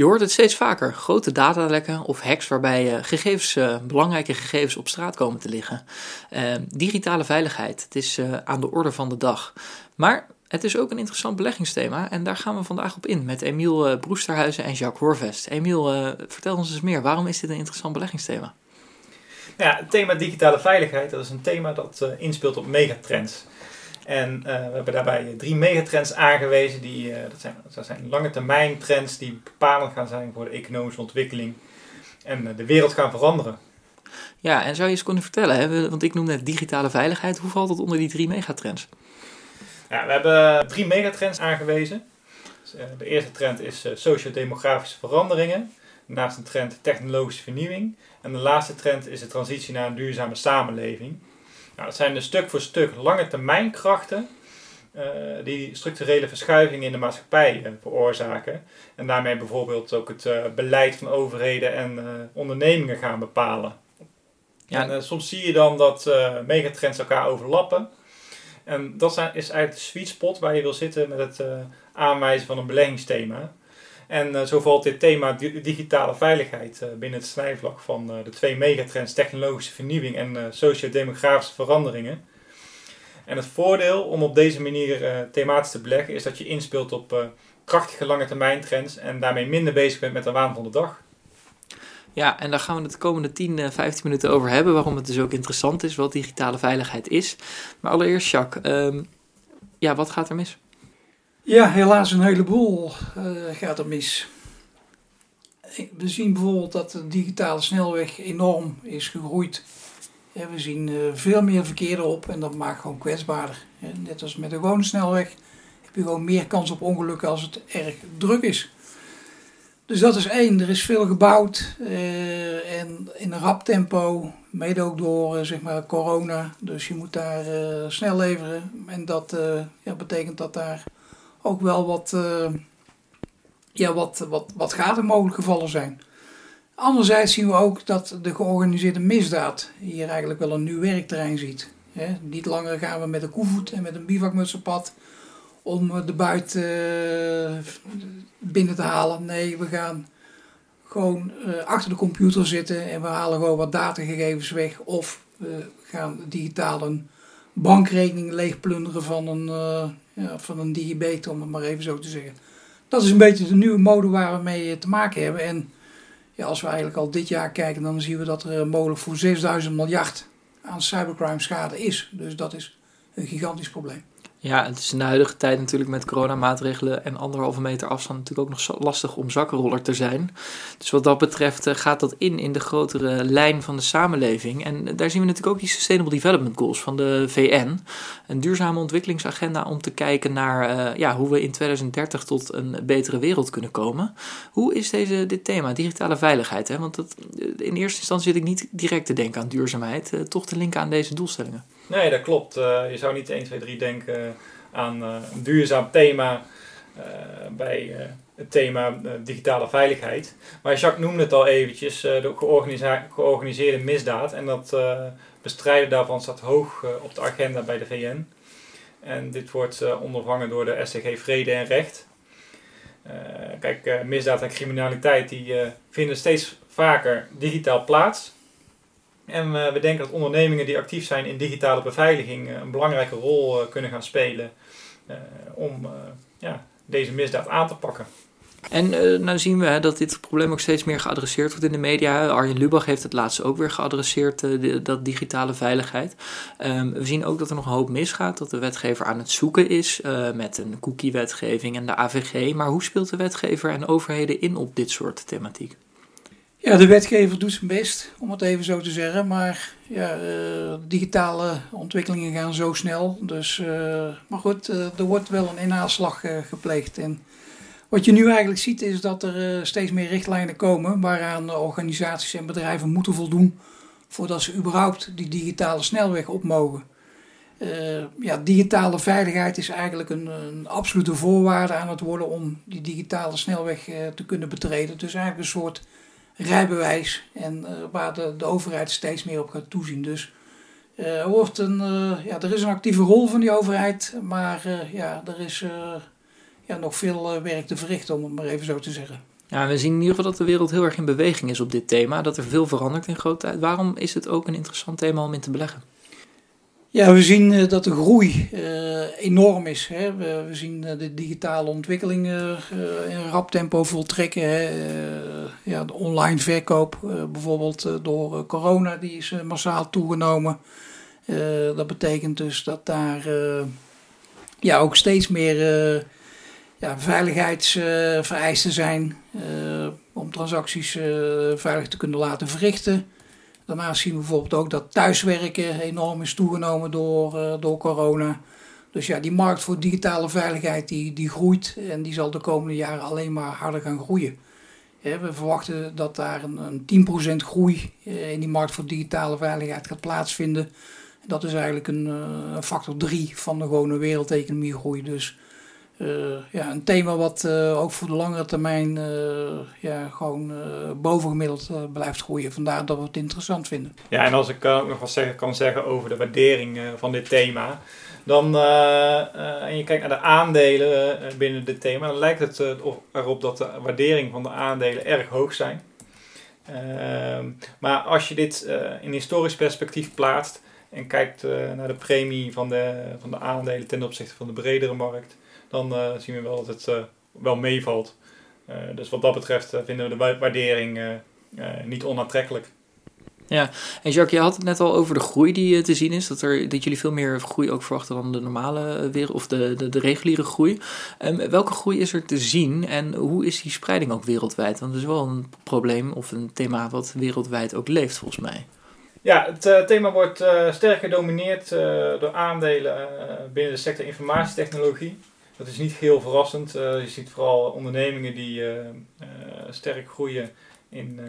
Je hoort het steeds vaker, grote datalekken of hacks waarbij uh, gegevens, uh, belangrijke gegevens op straat komen te liggen. Uh, digitale veiligheid, het is aan de orde van de dag. Maar het is ook een interessant beleggingsthema en daar gaan we vandaag op in met Emiel Broesterhuizen en Jacques Horvest. Emiel, vertel ons eens meer, waarom is dit een interessant beleggingsthema? Ja, het thema digitale veiligheid, dat is een thema dat inspeelt op megatrends. En uh, we hebben daarbij drie megatrends aangewezen. Die, uh, dat, zijn, dat zijn lange termijn trends die bepalend gaan zijn voor de economische ontwikkeling. En uh, de wereld gaan veranderen. Ja, en zou je eens kunnen vertellen, hè? want ik noem net digitale veiligheid. Hoe valt dat onder die drie megatrends? Ja, we hebben drie megatrends aangewezen. Dus, de eerste trend is socio-demografische veranderingen. Daarnaast een trend technologische vernieuwing. En de laatste trend is de transitie naar een duurzame samenleving. Nou, dat zijn de stuk voor stuk lange termijn krachten uh, die structurele verschuivingen in de maatschappij uh, veroorzaken. En daarmee bijvoorbeeld ook het uh, beleid van overheden en ondernemingen gaan bepalen. Ja. En soms zie je dan dat megatrends elkaar overlappen. En dat zijn, is eigenlijk de sweet spot waar je wil zitten met het aanwijzen van een beleggingsthema. En uh, zo valt dit thema digitale veiligheid uh, binnen het snijvlak van uh, de twee megatrends technologische vernieuwing en socio-demografische veranderingen. En het voordeel om op deze manier thematisch te beleggen is dat je inspeelt op krachtige lange termijn trends en daarmee minder bezig bent met de waan van de dag. Ja, en daar gaan we het de komende 10, 15 minuten over hebben, waarom het dus ook interessant is wat digitale veiligheid is. Maar allereerst, Jacques, um, ja, wat gaat er mis? Ja, helaas een heleboel uh, gaat er mis. We zien bijvoorbeeld dat de digitale snelweg enorm is gegroeid. we zien uh, veel meer verkeer erop en dat maakt gewoon kwetsbaarder. Net als met de gewone snelweg heb je gewoon meer kans op ongelukken als het erg druk is. Dus dat is één. Er is veel gebouwd uh, en in een rap tempo, mede ook door zeg maar corona. Dus je moet daar snel leveren en dat ja, betekent dat daar ook wel wat, uh, ja, wat, wat, wat gaten mogelijk gevallen zijn. Anderzijds zien we ook dat de georganiseerde misdaad hier eigenlijk wel een nieuw werkterrein ziet. niet langer gaan we met een koevoet en met een bivakmuts op pad om de buit uh, binnen te halen. Nee, we gaan gewoon uh, achter de computer zitten en we halen gewoon wat datagegevens weg. Of we gaan digitaal een bankrekening leegplunderen van een, ja, van een digibet, om het maar even zo te zeggen. Dat is een beetje de nieuwe mode waar we mee te maken hebben. En ja, als we eigenlijk al dit jaar kijken, dan zien we dat er mogelijk voor 6000 miljard aan cybercrime schade is. Dus dat is een gigantisch probleem. Ja, het is in de huidige tijd natuurlijk met coronamaatregelen en anderhalve meter afstand natuurlijk ook nog lastig om zakkenroller te zijn. Dus wat dat betreft eh, gaat dat in in de grotere lijn van de samenleving. En daar zien we natuurlijk ook die Sustainable Development Goals van de VN. Een duurzame ontwikkelingsagenda om te kijken naar uh, ja, hoe we in 2030 tot een betere wereld kunnen komen. Hoe is deze, dit thema, digitale veiligheid? Hè? Want dat, in eerste instantie zit ik niet direct te denken aan duurzaamheid, toch te linken aan deze doelstellingen. Nee, dat klopt. Uh, je zou niet 1, 2, 3 denken aan uh, een duurzaam thema uh, bij het thema digitale veiligheid. Maar Jacques noemde het al eventjes, de georganiseerde misdaad. En dat bestrijden daarvan staat hoog op de agenda bij de VN. En dit wordt ondervangen door de SDG Vrede en Recht. kijk, misdaad en criminaliteit die vinden steeds vaker digitaal plaats. En uh, we denken dat ondernemingen die actief zijn in digitale beveiliging uh, een belangrijke rol uh, kunnen gaan spelen om ja, deze misdaad aan te pakken. En nou zien we hè, dat dit probleem ook steeds meer geadresseerd wordt in de media. Arjen Lubach heeft het laatst ook weer geadresseerd, dat digitale veiligheid. Um, we zien ook dat er nog een hoop misgaat, dat de wetgever aan het zoeken is met een cookie-wetgeving en de AVG. Maar hoe speelt de wetgever en overheden in op dit soort thematiek? Ja, de wetgever doet zijn best, om het even zo te zeggen. Maar ja, uh, digitale ontwikkelingen gaan zo snel. Dus, uh, maar goed, uh, er wordt wel een inhaalslag gepleegd. En wat je nu eigenlijk ziet is dat er steeds meer richtlijnen komen waaraan organisaties en bedrijven moeten voldoen voordat ze überhaupt die digitale snelweg op mogen. ja, digitale veiligheid is eigenlijk een, een, absolute voorwaarde aan het worden om die digitale snelweg te kunnen betreden. Dus eigenlijk een soort rijbewijs en uh, waar de, de overheid steeds meer op gaat toezien. Dus uh, wordt een, uh, ja, er is een actieve rol van die overheid, maar ja, er is ja, nog veel werk te verrichten, om het maar even zo te zeggen. Ja, we zien in ieder geval dat de wereld heel erg in beweging is op dit thema. Dat er veel verandert in grote tijd. Waarom is het ook een interessant thema om in te beleggen? Ja, we zien uh, dat de groei uh, enorm is. We, zien uh, de digitale ontwikkelingen in rap tempo voltrekken. Ja, de online verkoop, bijvoorbeeld door corona, die is massaal toegenomen. dat betekent dus dat daar ja, ook steeds meer veiligheidsvereisten zijn om transacties veilig te kunnen laten verrichten. Daarnaast zien we bijvoorbeeld ook dat thuiswerken enorm is toegenomen door, uh, door corona. Dus ja, die markt voor digitale veiligheid die, die groeit en die zal de komende jaren alleen maar harder gaan groeien. we verwachten dat daar een, een 10% groei eh, in die markt voor digitale veiligheid gaat plaatsvinden. Dat is eigenlijk een, eh, factor 3 van de gewone wereldeconomie groei. Dus ja, een thema wat uh, ook voor de langere termijn uh, ja, gewoon bovengemiddeld blijft groeien. Vandaar dat we het interessant vinden. Ja, en als ik ook nog wat zeggen, kan zeggen over de waardering van dit thema. Dan, en je kijkt naar de aandelen binnen dit thema, dan lijkt het erop dat de waardering van de aandelen erg hoog zijn. Ehm, maar als je dit in historisch perspectief plaatst en kijkt naar de premie van de, van de aandelen ten opzichte van de bredere markt, dan uh, zien we wel dat het uh, wel meevalt. Uh, dus wat dat betreft vinden we de waardering niet onaantrekkelijk. Ja, en Jacques, je had het net al over de groei die te zien is. Dat, er, dat jullie veel meer groei ook verwachten dan de normale wereld of de, de, de reguliere groei. Um, welke groei is er te zien en hoe is die spreiding ook wereldwijd? Want dat is wel een probleem of een thema wat wereldwijd ook leeft volgens mij. Ja, het uh, thema wordt uh, sterk gedomineerd uh, door aandelen binnen de sector informatietechnologie. Dat is niet heel verrassend. Uh, je ziet vooral ondernemingen die uh, uh, sterk groeien in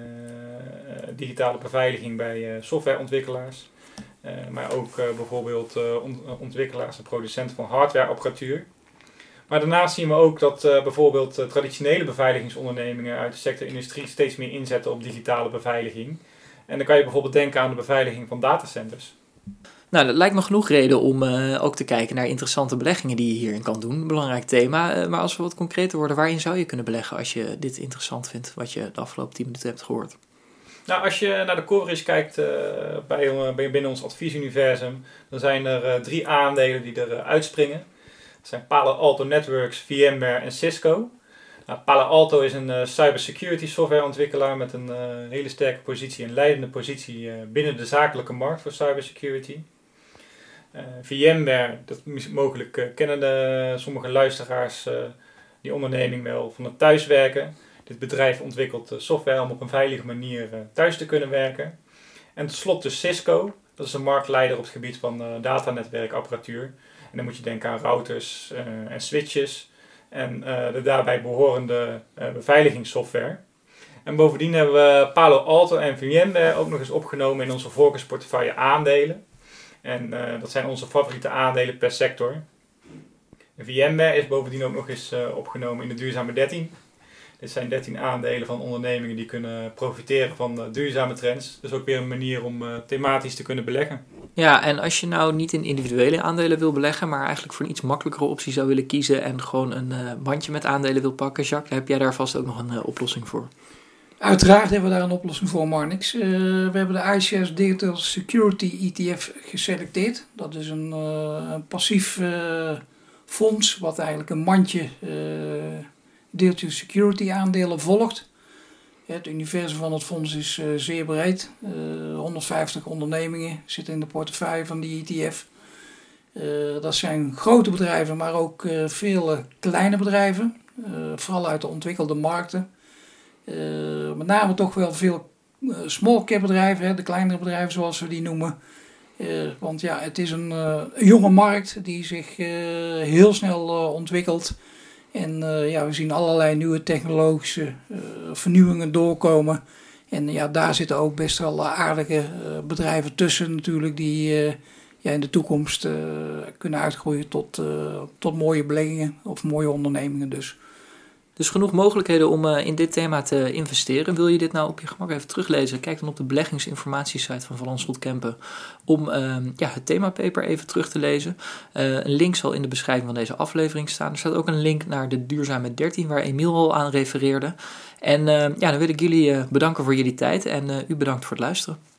digitale beveiliging bij softwareontwikkelaars. maar ook bijvoorbeeld ontwikkelaars en producenten van hardwareapparatuur. Maar daarnaast zien we ook dat bijvoorbeeld traditionele beveiligingsondernemingen uit de sector industrie steeds meer inzetten op digitale beveiliging. En dan kan je bijvoorbeeld denken aan de beveiliging van datacenters. Nou, dat lijkt me genoeg reden om uh, ook te kijken naar interessante beleggingen die je hierin kan doen. Belangrijk thema. Uh, maar als we wat concreter worden, waarin zou je kunnen beleggen als je dit interessant vindt, wat je de afgelopen 10 minuten hebt gehoord? Nou, als je naar de coverage kijkt uh, bij, binnen ons adviesuniversum, dan zijn er drie aandelen die er uitspringen. Dat zijn Palo Alto Networks, VMware en Cisco. Nou, Palo Alto is een cybersecurity softwareontwikkelaar met een hele sterke positie, een leidende positie binnen de zakelijke markt voor cybersecurity. Uh, VMware, dat mogelijk uh, kennen de, sommige luisteraars uh, die onderneming wel van het thuiswerken. Dit bedrijf ontwikkelt software om op een veilige manier thuis te kunnen werken. En tenslotte Cisco, dat is een marktleider op het gebied van datanetwerkapparatuur. En dan moet je denken aan routers en switches en de daarbij behorende beveiligingssoftware. En bovendien hebben we Palo Alto en VMware ook nog eens opgenomen in onze voorkeursportefeuille aandelen. En uh, dat zijn onze favoriete aandelen per sector. VMware is bovendien ook nog eens uh, opgenomen in de duurzame 13. Dit zijn 13 aandelen van ondernemingen die kunnen profiteren van duurzame trends. Dus ook weer een manier om thematisch te kunnen beleggen. Ja, en als je nou niet in individuele aandelen wil beleggen, maar eigenlijk voor een iets makkelijkere optie zou willen kiezen en gewoon een bandje met aandelen wil pakken, Jacques, heb jij daar vast ook nog een oplossing voor? Uiteraard hebben we daar een oplossing voor, Marnix. Uh, we hebben de iShares Digital Security ETF geselecteerd. Dat is een, een passief uh, fonds wat eigenlijk een mandje Digital Security aandelen volgt. Het universum van het fonds is zeer breed. 150 ondernemingen zitten in de portefeuille van die ETF. dat zijn grote bedrijven, maar ook vele kleine bedrijven. vooral uit de ontwikkelde markten. Uh, met name toch wel veel uh, small cap bedrijven, hè, de kleinere bedrijven zoals we die noemen. Uh, want ja, het is een, een jonge markt die zich heel snel ontwikkelt. En ja, we zien allerlei nieuwe technologische vernieuwingen doorkomen. En ja, daar zitten ook best wel aardige bedrijven tussen natuurlijk die ja, in de toekomst kunnen uitgroeien tot, tot mooie beleggingen of mooie ondernemingen dus. Dus genoeg mogelijkheden om in dit thema te investeren. Wil je dit nou op je gemak even teruglezen? Kijk dan op de beleggingsinformatiesite van Van Lanschot Kempen om ehm, ja, het themapaper even terug te lezen. een link zal in de beschrijving van deze aflevering staan. Er staat ook een link naar de Duurzame 13 waar Emiel al aan refereerde. En ja, dan wil ik jullie bedanken voor jullie tijd en u bedankt voor het luisteren.